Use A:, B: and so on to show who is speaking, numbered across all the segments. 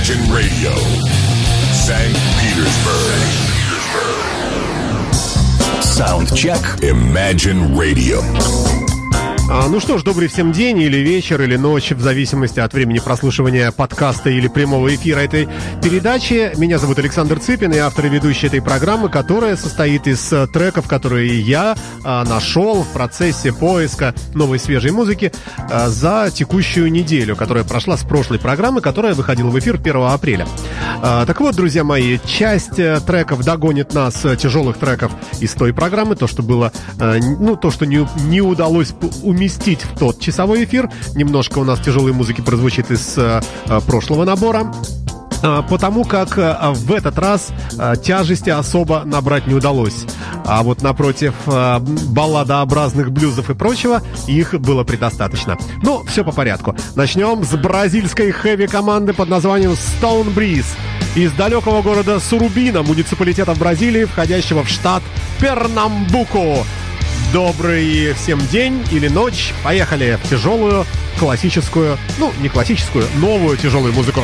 A: Imagine Radio, St. Petersburg. Petersburg. Soundcheck. Imagine Radio.
B: А, ну что ж, добрый всем день или вечер, или ночь, в зависимости от времени прослушивания подкаста или прямого эфира этой передачи. Меня зовут Александр Цыпин, и автор и ведущий этой программы, которая состоит из э, треков, которые я а, нашел в процессе поиска новой свежей музыки а, за текущую неделю, которая прошла с прошлой программы, которая выходила в эфир 1 апреля. А, так вот, друзья мои, часть э, треков догонит нас, э, тяжелых треков из той программы, то, что было, ну, то, что не, не удалось уместить уместить в тот часовой эфир. Немножко у нас тяжелой музыки прозвучит из э, э прошлого набора э, потому как э, в этот раз тяжести особо набрать не удалось. А вот напротив балладообразных блюзов и прочего, их было предостаточно. Ну, все по порядку. Начнем с бразильской хэви-команды под названием Stone Breeze из далекого города Сурубина, муниципалитета в Бразилии, входящего в штат Пернамбуку. Добрый всем день или ночь. Поехали в тяжелую, классическую, ну, не классическую, новую тяжелую музыку.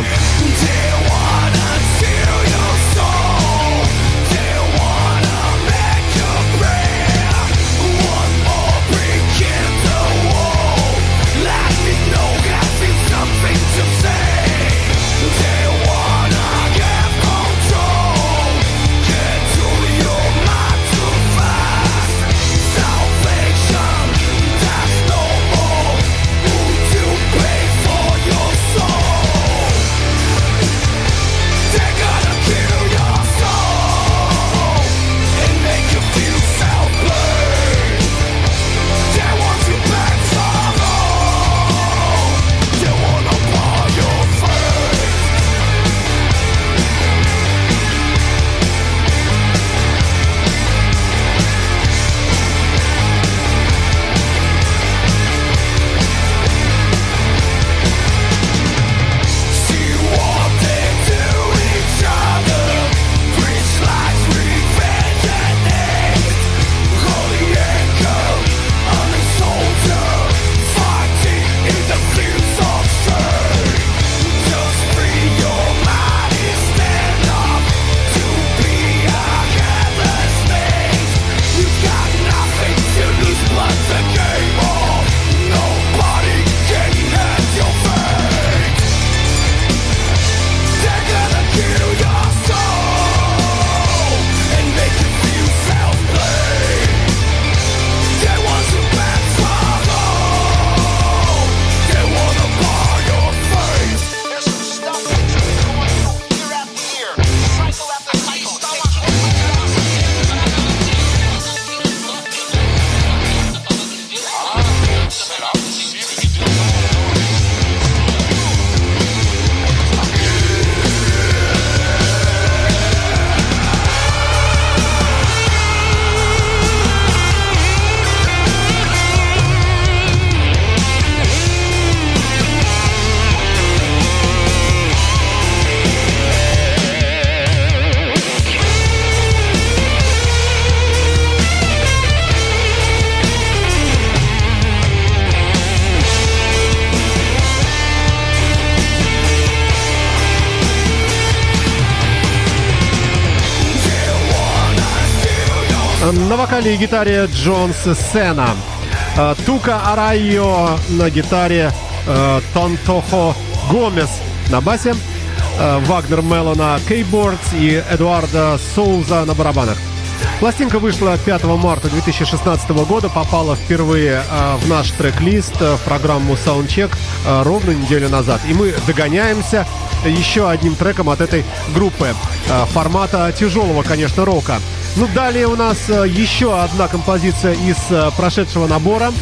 B: На вокале и гитаре Джонс Сена. Э, Тука Арайо на гитаре, э, Тонтохо Гомес на басе, э, Вагнер Мело на кейборд и Эдуарда Соуза на барабанах. Пластинка вышла 5 марта 2016 года, попала впервые в наш трек-лист, в программу Soundcheck ровно неделю назад. И мы догоняемся еще одним треком от этой группы. формата тяжелого, конечно, рока. Ну, далее у нас э, еще одна композиция из э, прошедшего набора.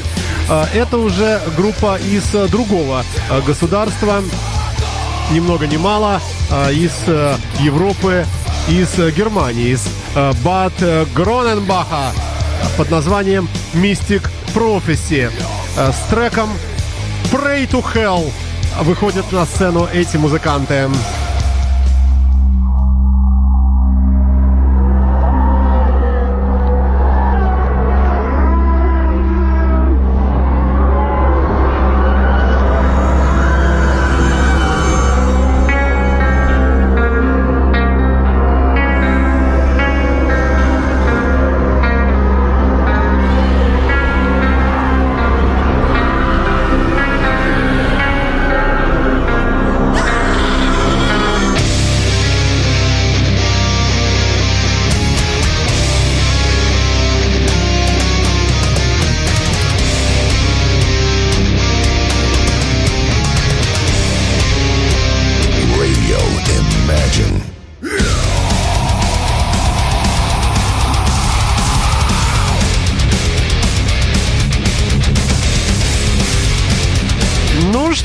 B: Э, это уже группа из другого государства, ни много ни мало, из Европы, из Германии, из Бад Гроненбаха под названием Mystic Prophecy с треком Pray to Hell выходят на сцену эти музыканты.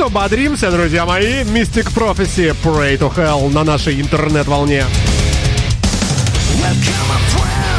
C: Бодримся, друзья мои? Mystic Prophecy, Pray to Hell на нашей интернет-волне. Looking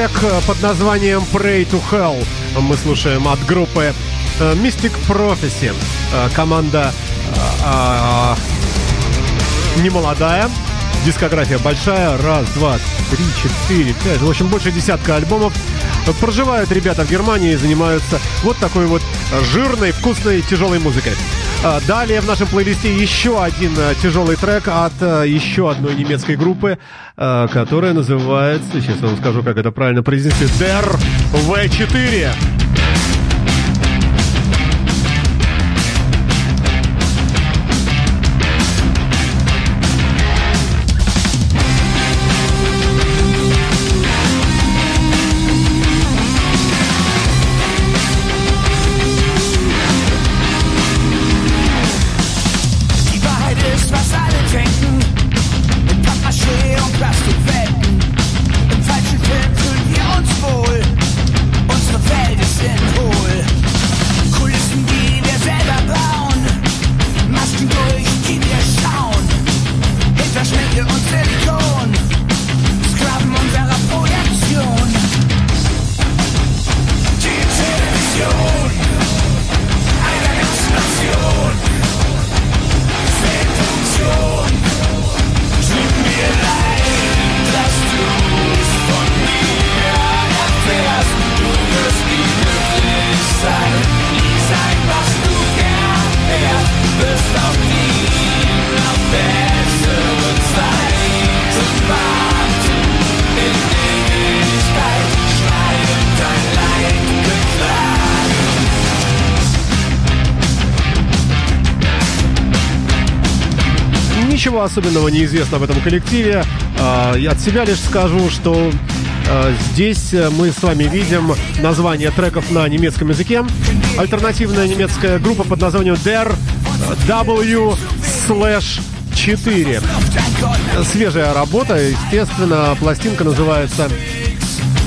C: Трек э, под названием Pray to Hell мы слушаем от группы э, Mystic Prophecy. Э, Команда э, э, немолодая, дискография большая. Раз, два, три, четыре, пять. В общем, больше десятка альбомов. Проживают ребята в Германии и занимаются вот такой вот жирной, вкусной, тяжелой музыкой. А, Далее в нашем плейлисте еще один э, тяжелый трек от э, еще одной немецкой группы, э, которая называется, сейчас я вам скажу, как это правильно произнести, Der V4. Особенного не известно об этом коллективе. А, от себя лишь скажу, что а, здесь э, мы с вами видим название треков на немецком языке. Альтернативная немецкая группа под названием Der W slash 4. Свежая работа, естественно, пластинка называется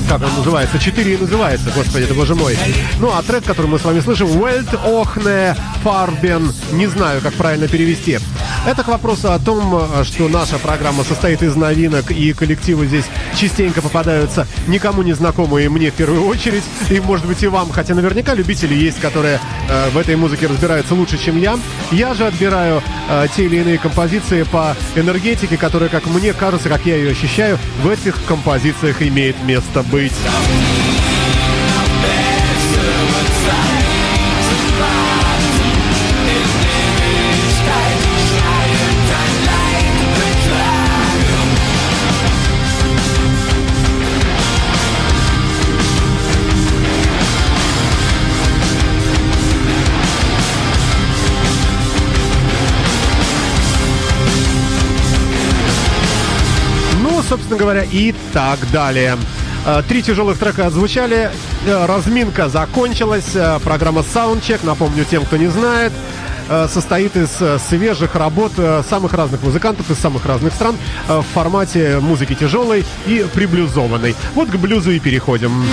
C: как он называется? 4 и называется, господи, это боже мой. Ну, а трек, который мы с вами слышим, Welt Ochne Farben, не знаю, как правильно перевести. Это к вопросу о том, что наша программа состоит из новинок, и коллективы здесь частенько попадаются никому не знакомые, мне в первую очередь, и, может быть, и вам, хотя наверняка любители есть, которые э, в этой музыке разбираются лучше, чем я. Я же отбираю э, те или иные композиции по энергетике, которая, как мне кажется, как я ее ощущаю, в этих композициях имеет место быть.
B: Собственно говоря, и так далее. Э, Три тяжелых трека отзвучали, э, разминка закончилась, э, программа Soundcheck, напомню тем, кто не знает, состоит из свежих работ самых разных музыкантов из самых разных стран в формате музыки тяжелой и приблюзованной. Вот к блюзу и переходим.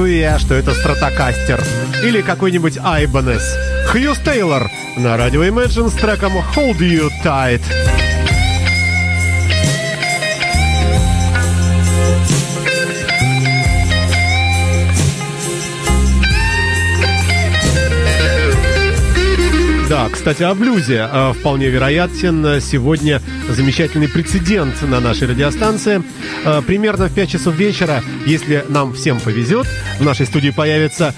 B: Чувствую я, что это стратокастер. Или какой-нибудь Айбанес. Хьюз Тейлор на радио Imagine с треком Hold You Tight. Да, кстати, о блюзе. Э, Вполне вероятен э, сегодня замечательный прецедент на нашей радиостанции. Э, Примерно в 5 часов вечера, если нам всем повезет, в нашей студии появится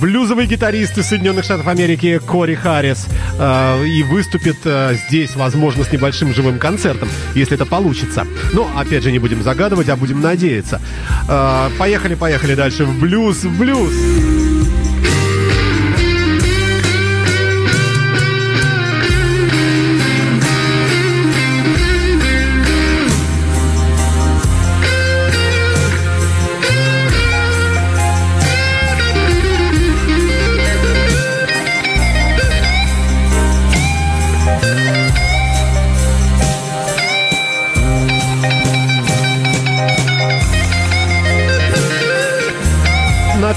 B: блюзовый гитарист из Соединенных Штатов Америки Кори Харрис и выступит здесь, возможно, с небольшим живым концертом, если это получится. Но, опять же, не будем загадывать, а будем надеяться. Поехали, поехали дальше в блюз, в блюз.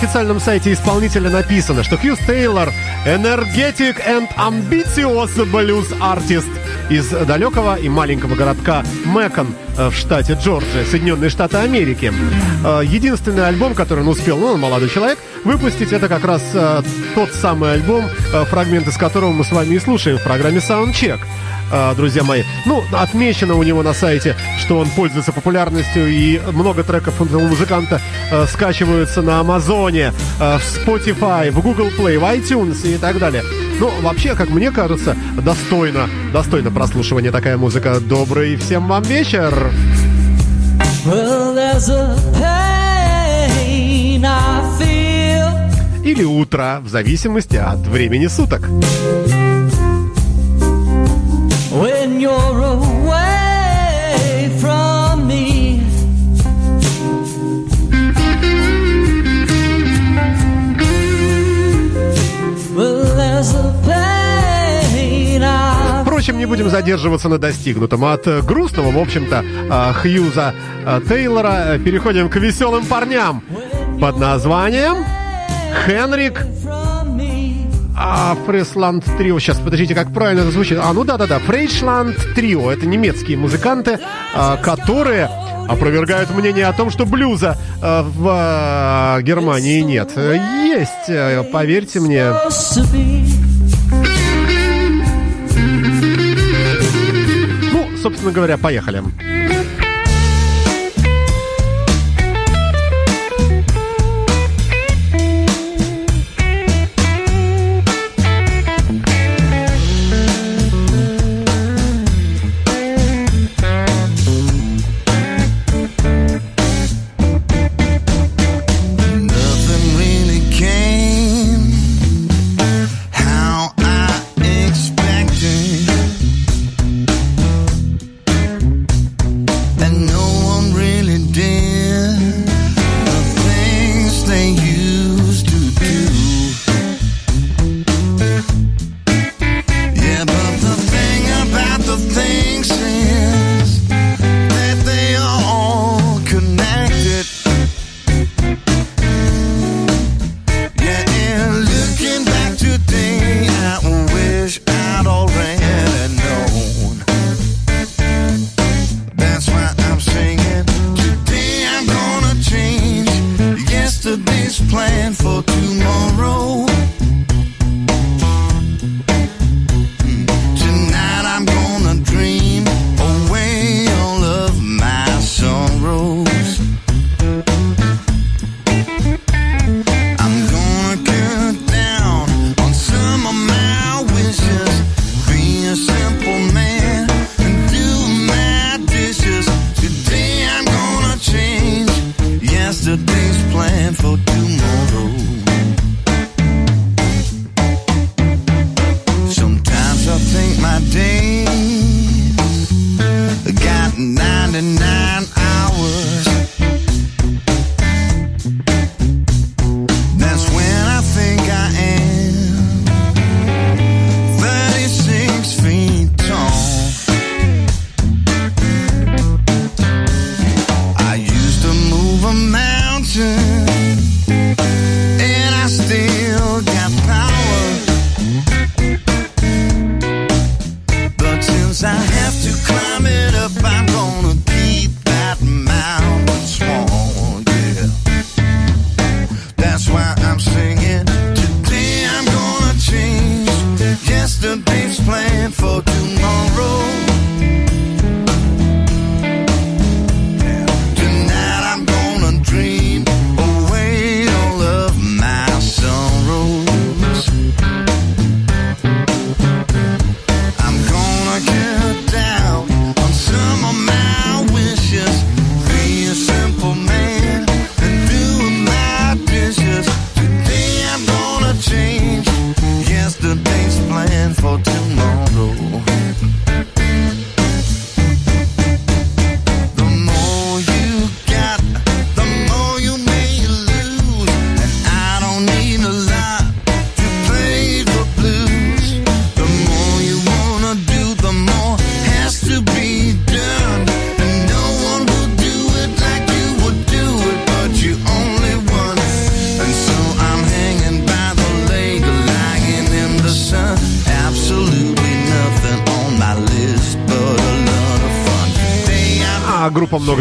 B: Официальном сайте исполнителя написано, что Хьюз Тейлор – energetic and ambitious blues artist из далекого и маленького городка Мэкон в штате Джорджия, Соединенные Штаты Америки. Э, Единственный альбом, который он успел, ну, он молодой человек, выпустить, это как раз э, тот самый альбом, э, фрагмент из которого мы с вами и слушаем в программе Soundcheck э, друзья мои. Ну, отмечено у него на сайте, что он пользуется популярностью, и много треков этого музыканта э, скачиваются на Амазоне, э, в Spotify, в Google Play, в iTunes и так далее. Ну, вообще, как мне кажется, достойно, достойно прослушивания такая музыка. Добрый всем вам вечер! Или утро, в зависимости от времени суток. Будем задерживаться на достигнутом. От э, грустного, в общем-то, э, Хьюза э, Тейлора переходим к веселым парням под названием Хенрик а, Фресланд Трио. Сейчас, подождите, как правильно это звучит. А, ну да-да-да, Фрейшланд Трио. Это немецкие музыканты, которые опровергают мнение о том, что блюза в Германии нет. Есть, поверьте мне. Собственно говоря, поехали.
D: Nothing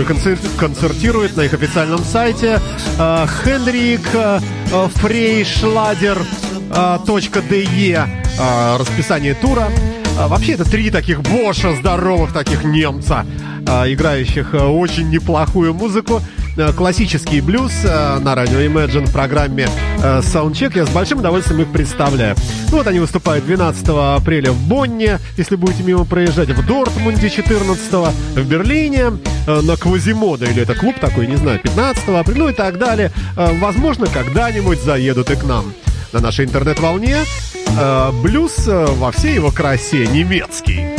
B: концер- концертирует на их официальном сайте э, Хендрик э, э, э, э, расписание тура. Вообще это три таких боша здоровых таких немца, играющих очень неплохую музыку. Классический блюз на радио Imagine в программе Soundcheck. Я с большим удовольствием их представляю. Ну вот они выступают 12 апреля в Бонне, если будете мимо проезжать, в Дортмунде 14 в Берлине, на Квазимода, или это клуб такой, не знаю, 15 апреля, ну и так далее. А, Возможно, когда-нибудь заедут и к нам на нашей интернет-волне. Э, блюз э, во всей его красе немецкий.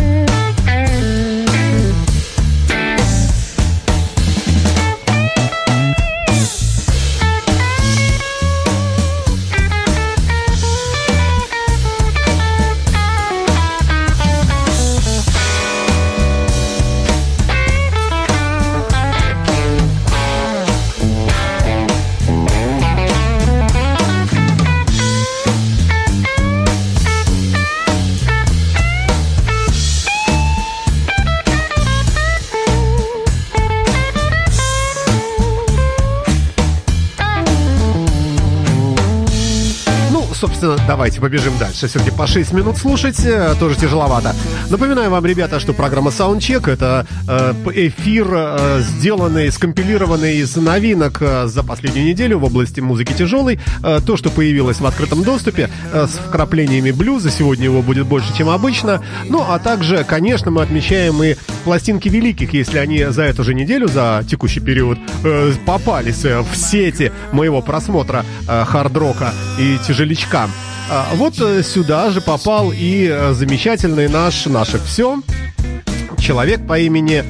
B: Давайте побежим дальше. Все-таки по 6 минут слушать э, тоже тяжеловато. Напоминаю вам, ребята, что программа Soundcheck это э, эфир, э, сделанный, скомпилированный из новинок э, за последнюю неделю в области музыки тяжелой. Э, то, что появилось в открытом доступе э, с вкраплениями блюза. Сегодня его будет больше, чем обычно. Ну, а также, конечно, мы отмечаем и пластинки великих, если они за эту же неделю, за текущий период, э, попались э, в сети моего просмотра э, хард-рока и тяжелячка. А, вот э, сюда же попал и э, замечательный наш, наше все, человек по имени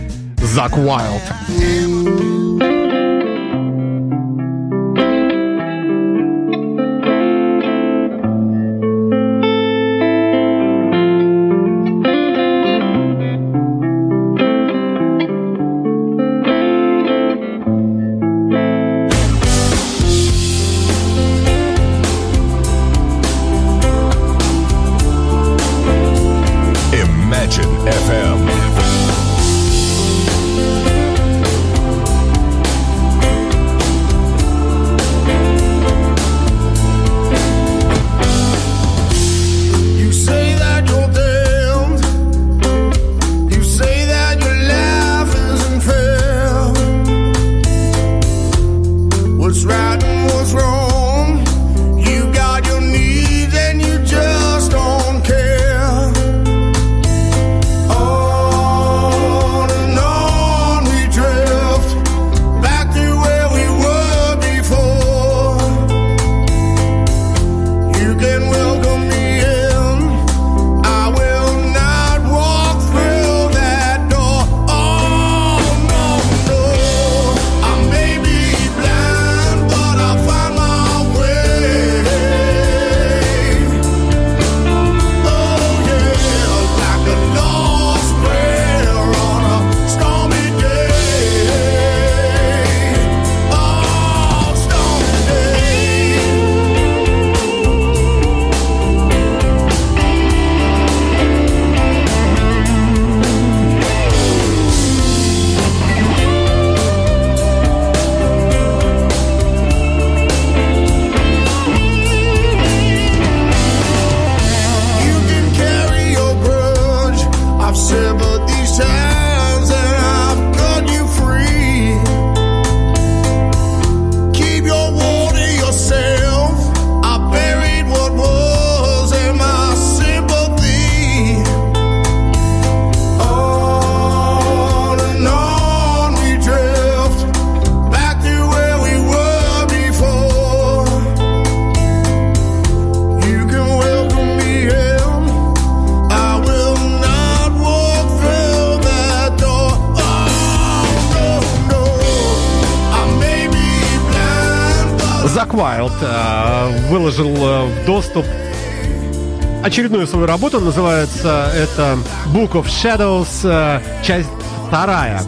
B: Зак Уайлд. Выложил э, в доступ очередную свою работу. Называется это Book of Shadows, э, часть вторая.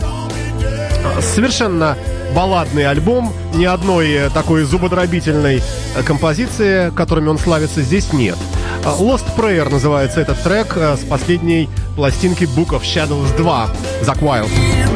B: Совершенно балладный альбом. Ни одной э, такой зубодробительной композиции, которыми он славится, здесь нет. Lost Prayer называется этот трек с последней пластинки Book of Shadows 2. Зак Уайлд.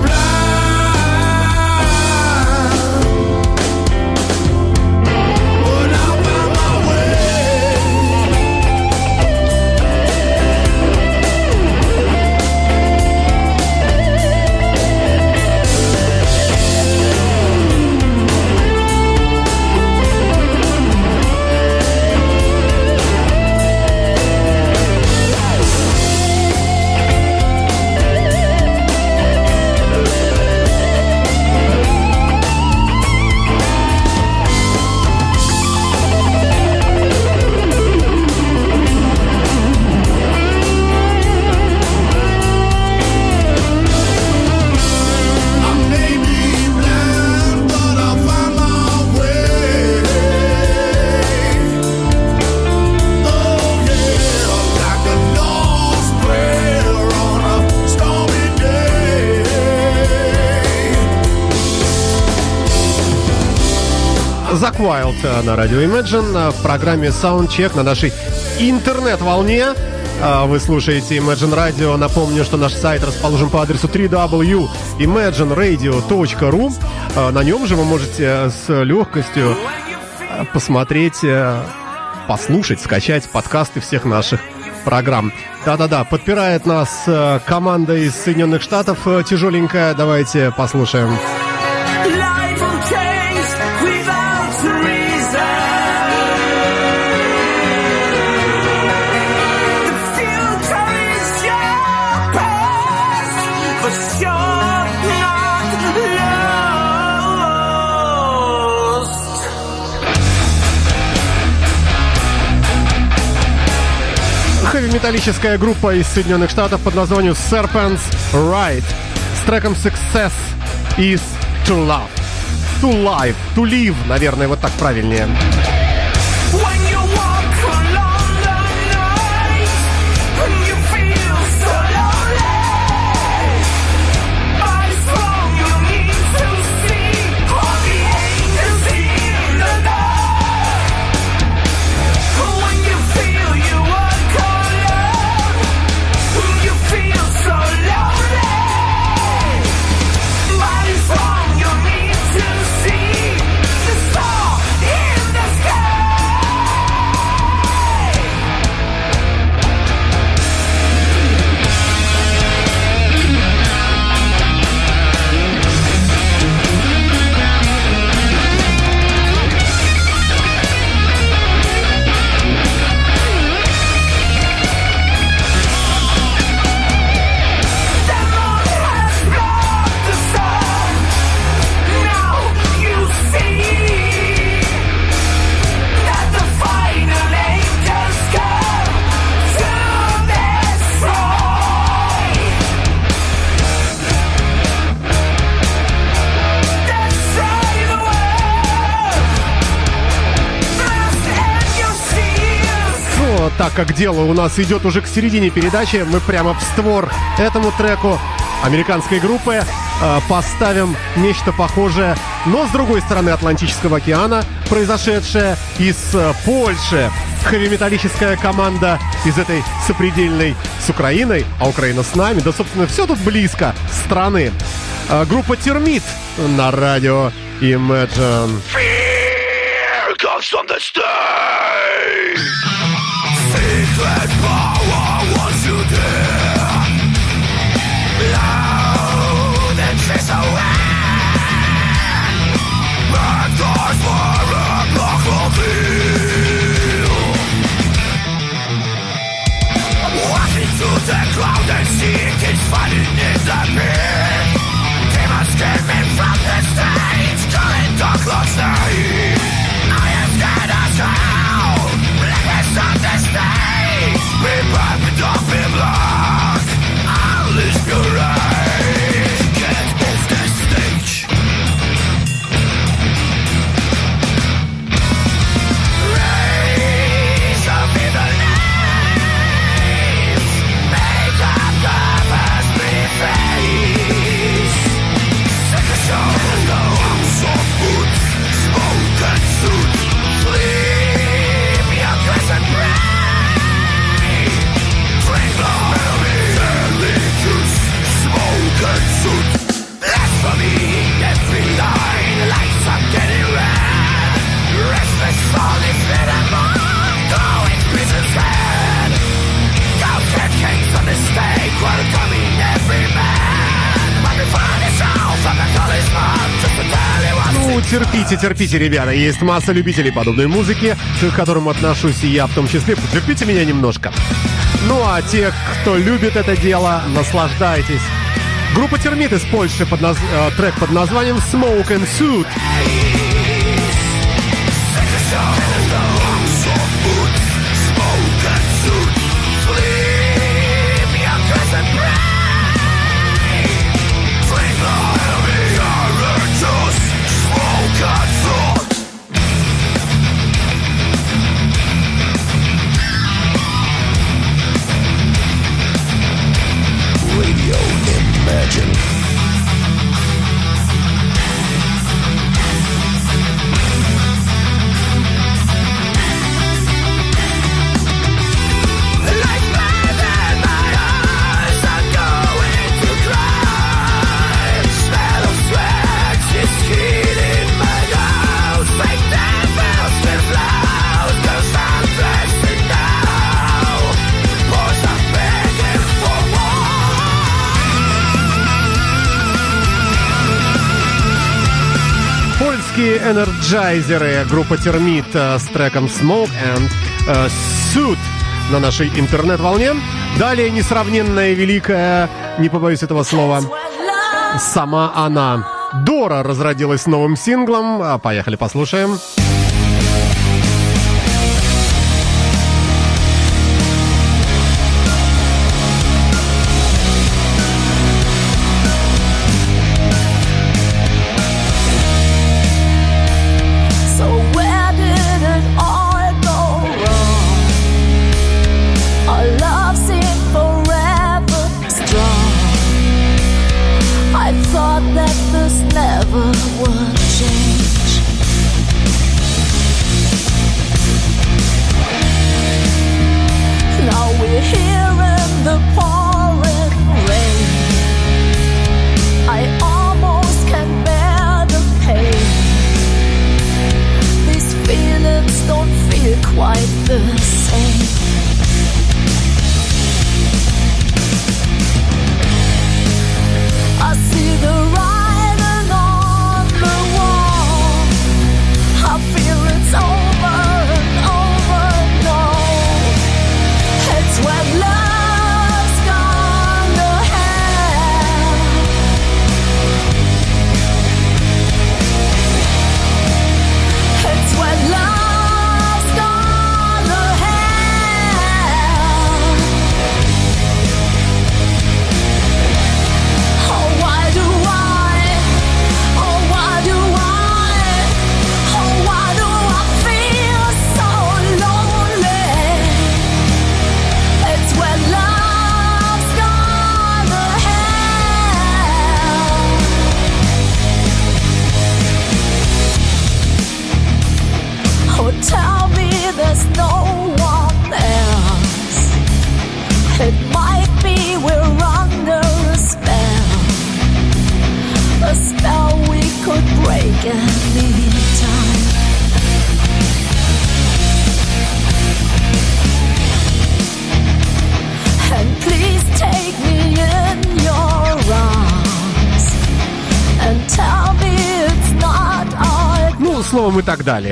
B: Зак Уайлд э, на радио Imagine э, в программе Soundcheck на нашей интернет-волне. Э, Вы слушаете Imagine Radio. Напомню, что наш сайт расположен по адресу www.imagineradio.ru. На нем же вы можете с легкостью посмотреть, послушать, скачать подкасты всех наших программ. Да-да-да, подпирает нас команда из Соединенных Штатов тяжеленькая. Давайте послушаем.
E: Life
B: Хэви-металлическая группа из Соединенных Штатов под названием Serpents Ride с треком Success is to love. To live, to live, наверное, вот так правильнее. Так как дело у нас идет уже к середине передачи, мы прямо в створ этому треку американской группы э, поставим нечто похожее, но с другой стороны Атлантического океана, произошедшее из э, Польши. Хэви-металлическая команда из этой сопредельной с Украиной, а Украина с нами, да, собственно, все тут близко страны. Э, группа Термит на радио Imagine.
A: Fear comes from the stage.
B: Third терпите, терпите, ребята. Есть масса любителей подобной музыки, к которым отношусь и я в том числе. Потерпите меня немножко. Ну, а те, кто любит это дело, наслаждайтесь. Группа Термит из Польши, под наз- э, трек под названием Smoke and Suit.
F: Британские энерджайзеры, группа Термит э, с треком Smoke and э, Suit на нашей интернет-волне. Далее несравненная, великая, не побоюсь этого слова, сама она. Дора разродилась новым синглом. А, Поехали, послушаем.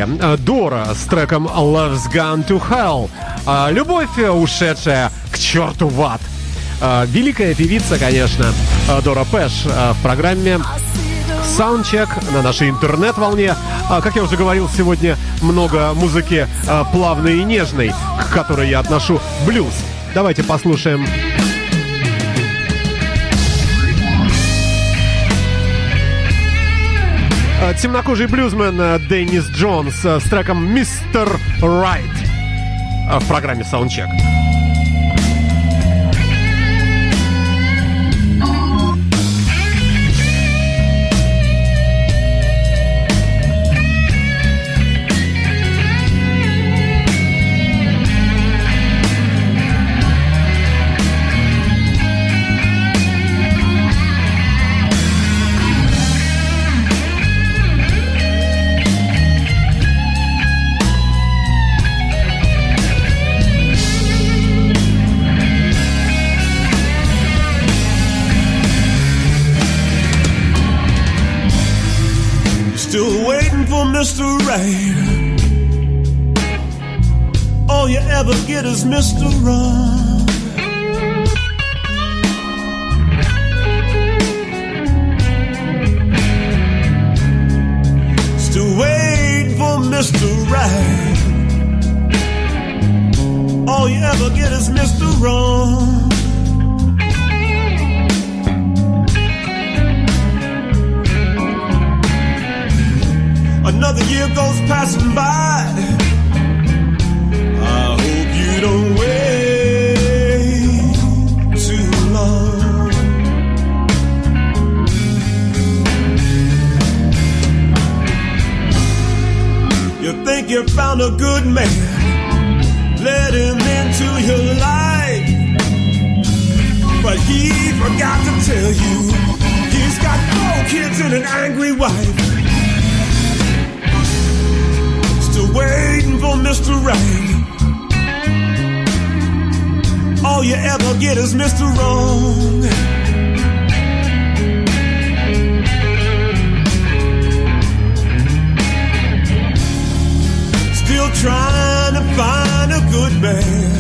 F: Далее. Э, Дора с треком Love's Gone to Hell. А, Любовь, э, ушедшая к черту в ад. А, Великая певица, конечно, э, Дора Пэш в программе Саундчек на нашей интернет-волне. А, Как я уже говорил, сегодня много музыки плавной и нежной, к которой я отношу блюз. Давайте послушаем. Темнокожий блюзмен а, Деннис Джонс а, с треком «Мистер Райт» а, в программе Soundcheck.
G: Mr. Right. All you ever get is Mr. Wrong. Still waiting for Mr. Right. All you ever get is Mr. Wrong. Another year goes passing by. I hope you don't wait too long. You think you found a good man, let him into your life. But he forgot to tell you he's got four kids and an angry wife. waiting for Mr. Right. All you ever get is Mr. Wrong. Still trying to find a good man.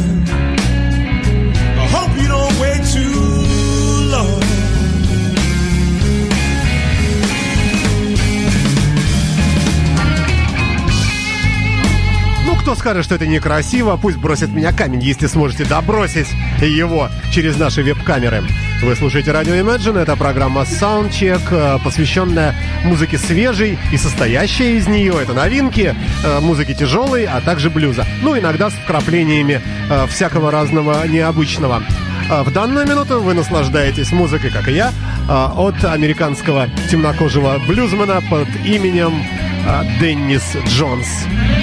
B: Скажет, что это некрасиво, пусть бросит меня камень, если сможете добросить его через наши веб-камеры. Вы слушаете радио Imagine, это программа Soundcheck, э, посвященная музыке свежей и состоящая из нее. Это новинки, э, музыки тяжелой, а также блюза. Ну, иногда с вкраплениями э, всякого разного необычного. В данную минуту вы наслаждаетесь музыкой, как и я, от американского темнокожего блюзмена под именем Деннис Джонс.
G: I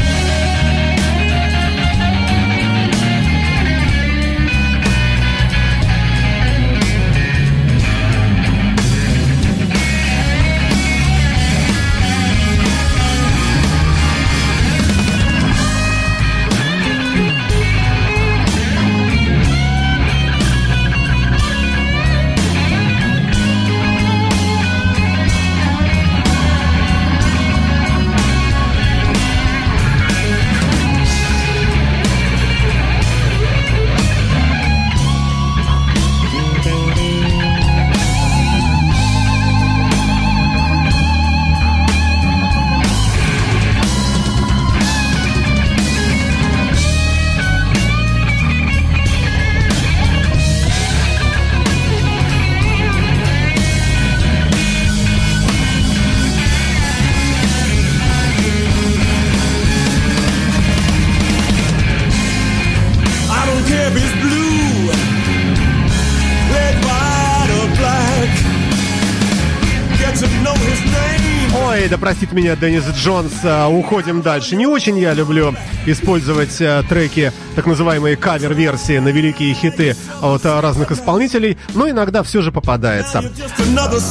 B: простит меня Деннис Джонс. А, Уходим дальше. Не очень я люблю использовать а, треки, так называемые кавер-версии на великие хиты от а, разных исполнителей, но иногда все же попадается.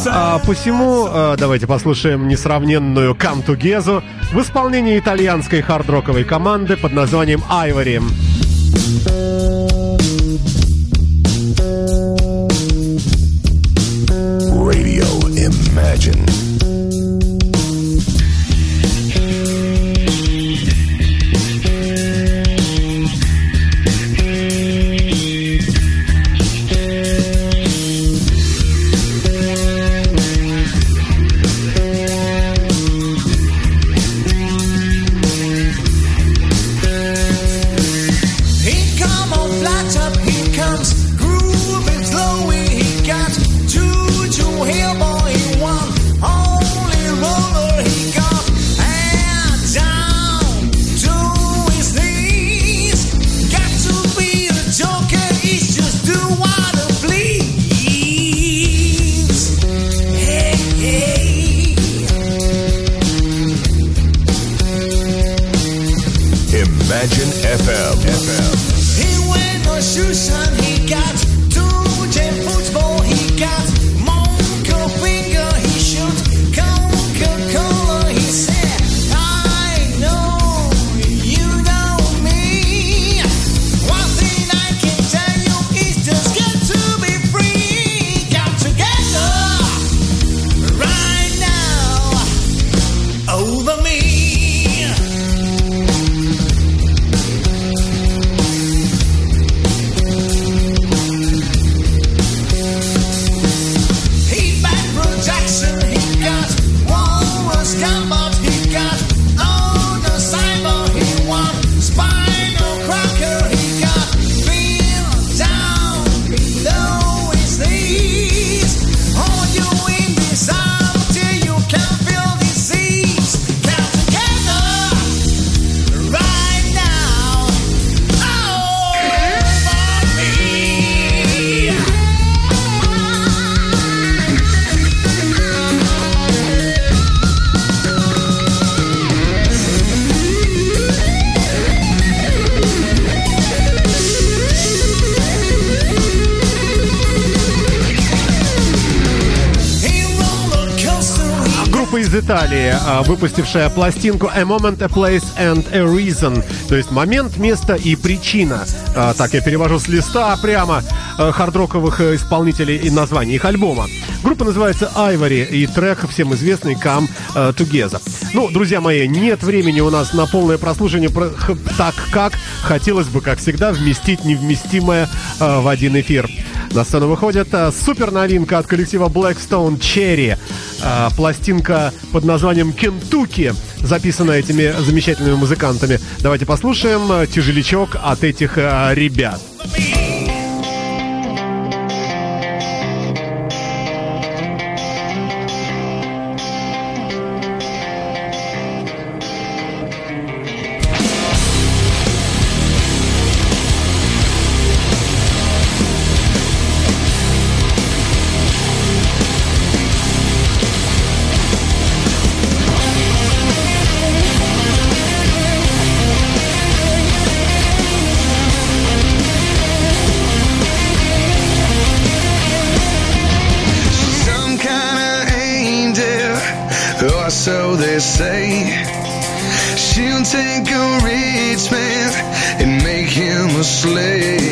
B: А посему давайте послушаем несравненную Come Together в исполнении итальянской хард-роковой команды под названием Ivory.
A: Radio Imagine.
B: Италии, а, выпустившая пластинку A Moment, A Place and A Reason. То есть момент, место и причина. А, Так я перевожу с листа прямо а, хардроковых э, исполнителей и названий их альбома. Группа называется Ivory и трек всем известный Come э, Together. Ну, друзья мои, нет времени у нас на полное прослушивание так как хотелось бы, как всегда, вместить невместимое э, в один эфир. На сцену выходит э, супер новинка от коллектива Blackstone Cherry. Э, пластинка под названием Кентукки. записано этими замечательными музыкантами. Давайте послушаем э, тяжелячок от этих э, ребят.
C: Some take a rich man and make him a slave.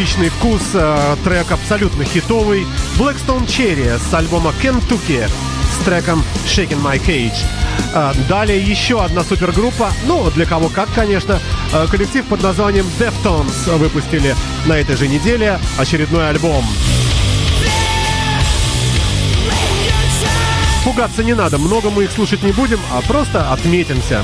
B: Ну, на мой личный вкус, э, трек абсолютно хитовый. Blackstone Cherry с альбома Kentucky с треком Shaking My Cage. Э, Далее еще одна супергруппа, ну, для кого как, конечно, э, коллектив под названием Deftones выпустили на этой же неделе очередной альбом. Пугаться не надо, много мы их слушать не будем, а просто отметимся.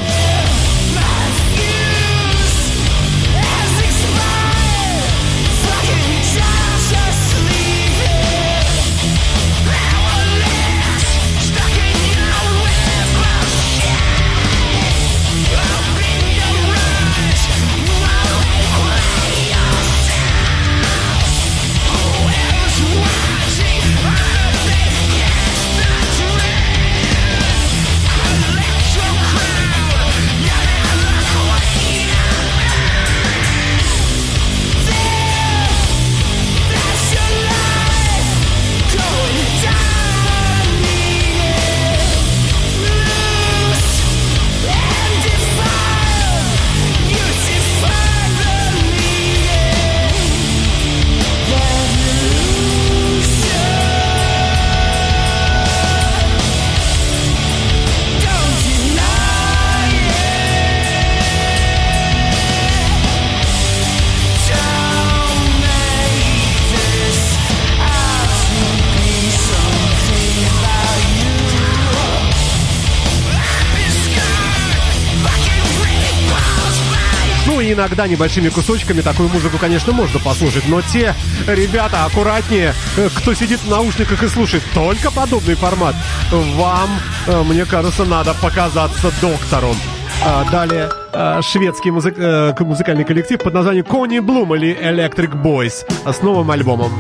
B: Иногда небольшими кусочками такую музыку, конечно, можно послушать, но те ребята аккуратнее, э, кто сидит в наушниках и слушает только подобный формат, вам, э, мне кажется, надо показаться доктором. А, Далее э, шведский музык- э, музыкальный коллектив под названием Кони Блум или Electric Boys с новым альбомом.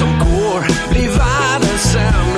E: Som går blir världen sämre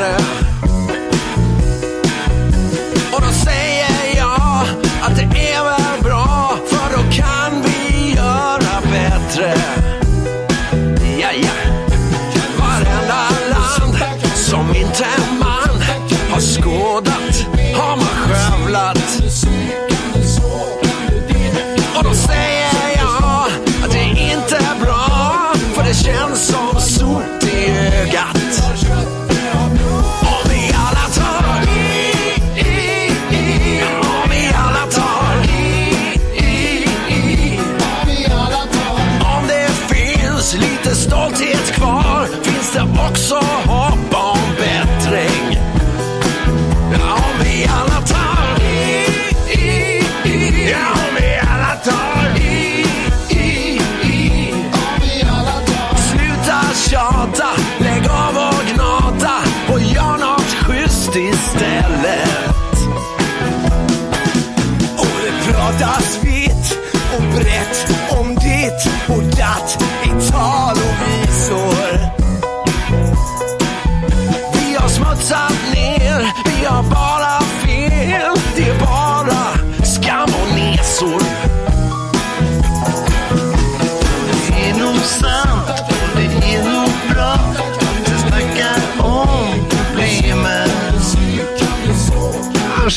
E: lägg av och gnata och gör något schysst istället. Och det pratas vitt och brett om ditt och datt. I tal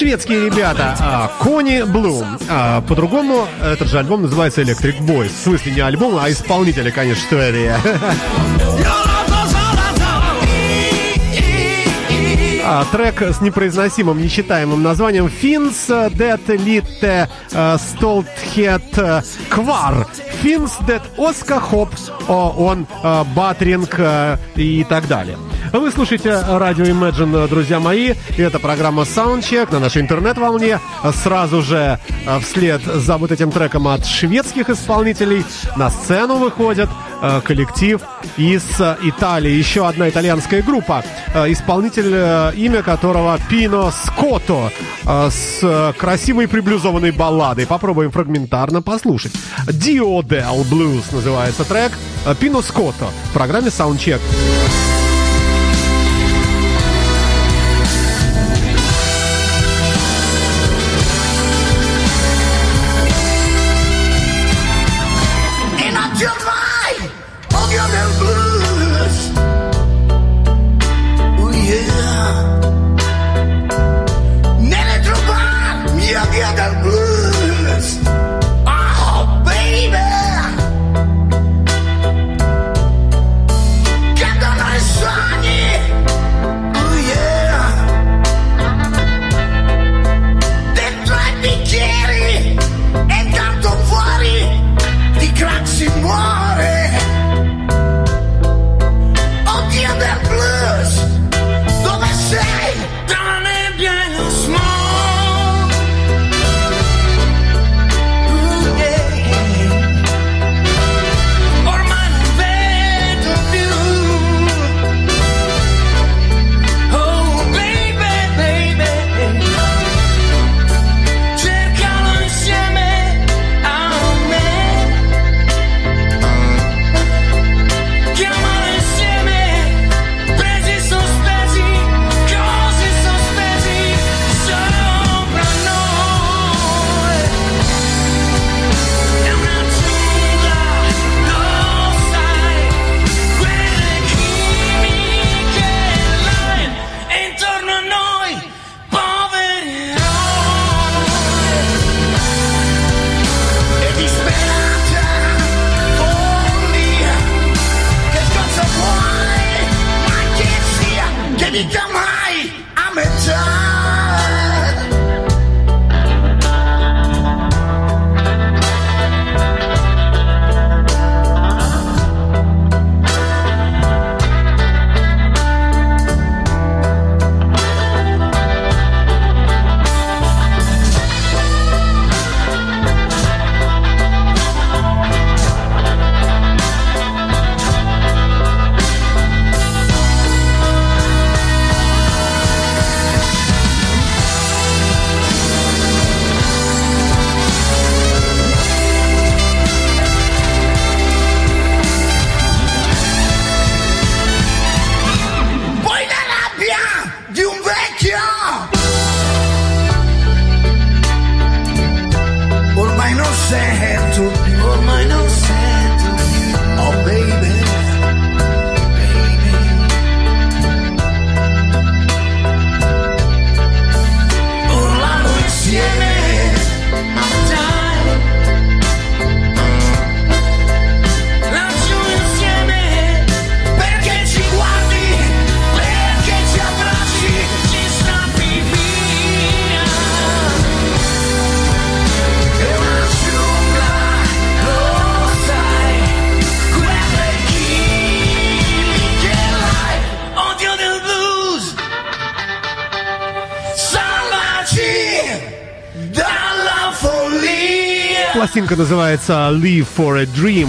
B: Шведские ребята а, Кони Блум. А, По-другому этот же альбом называется Electric Boys. В смысле не альбом, а исполнители, конечно, что это я. А, Трек с непроизносимым, нечитаемым названием Fins det lite э, stolthet kvar. Fins det Оска Хоп, он э, Батринг э, и так далее. Вы слушаете радио Imagine, друзья мои, и это программа Soundcheck на нашей интернет-волне. Сразу же э, вслед за вот этим треком от шведских исполнителей на сцену выходит э, коллектив из э, Италии. Еще одна итальянская группа, исполнитель, имя которого Пино Скотто, с красивой приблюзованной балладой. Попробуем фрагментарно послушать. Dio del Blues называется трек. Пино Скотто в программе Soundcheck.
E: E
B: называется Live for a Dream.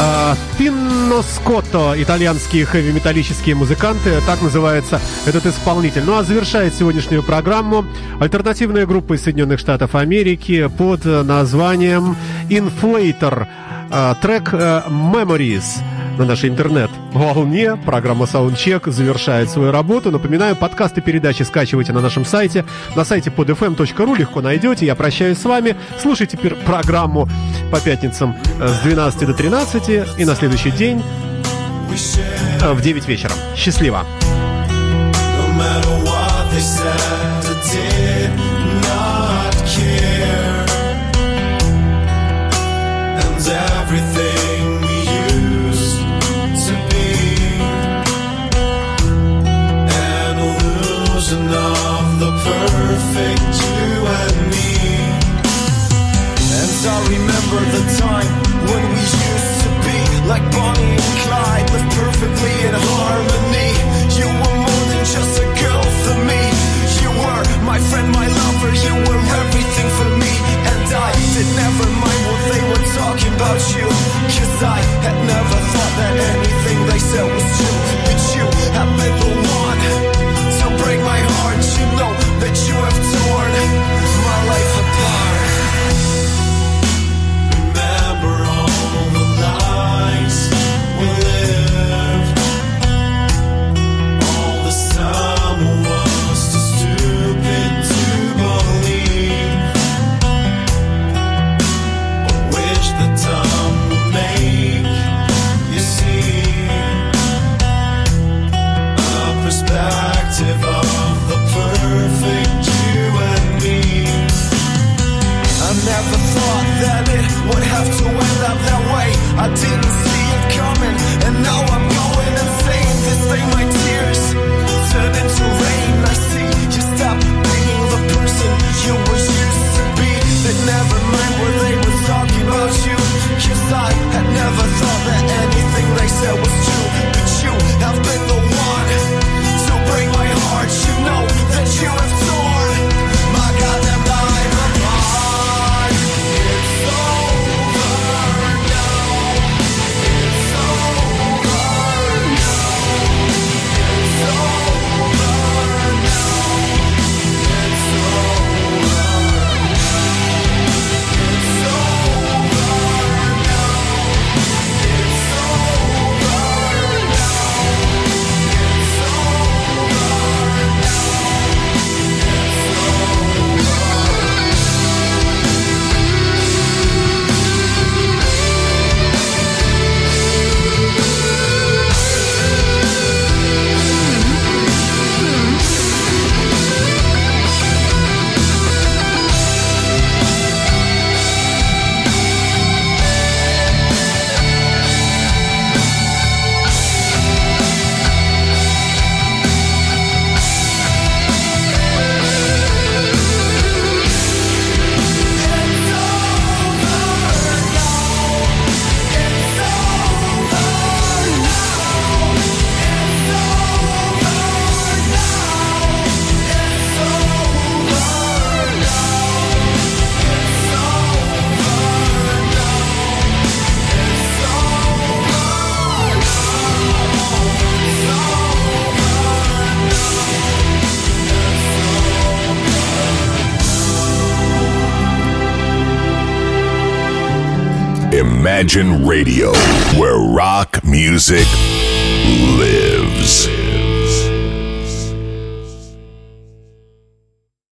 B: А, Пинно Скотто, итальянские хэви-металлические музыканты, так называется этот исполнитель. Ну а завершает сегодняшнюю программу альтернативная группа из Соединенных Штатов Америки под названием Inflator. А, Трек э, Memories на нашей интернет-волне. Программа Soundcheck завершает свою работу. Напоминаю, подкасты передачи скачивайте на нашем сайте. На сайте podfm.ru легко найдете. Я прощаюсь с вами. Слушайте программу по пятницам э, с 12 до 13 и на следующий день э, в 9 вечера. Счастливо!
A: No perfect you and me. And I remember the time when we used to be like Bonnie and Clyde, lived perfectly in harmony. You were more than just a girl for me. You were my friend, my lover. You were everything for me. And I did never mind what they were talking about you. Cause I had never thought that anything they said was true. But you have been the one to break my heart. You know that you have torn
H: Imagine Radio, where rock music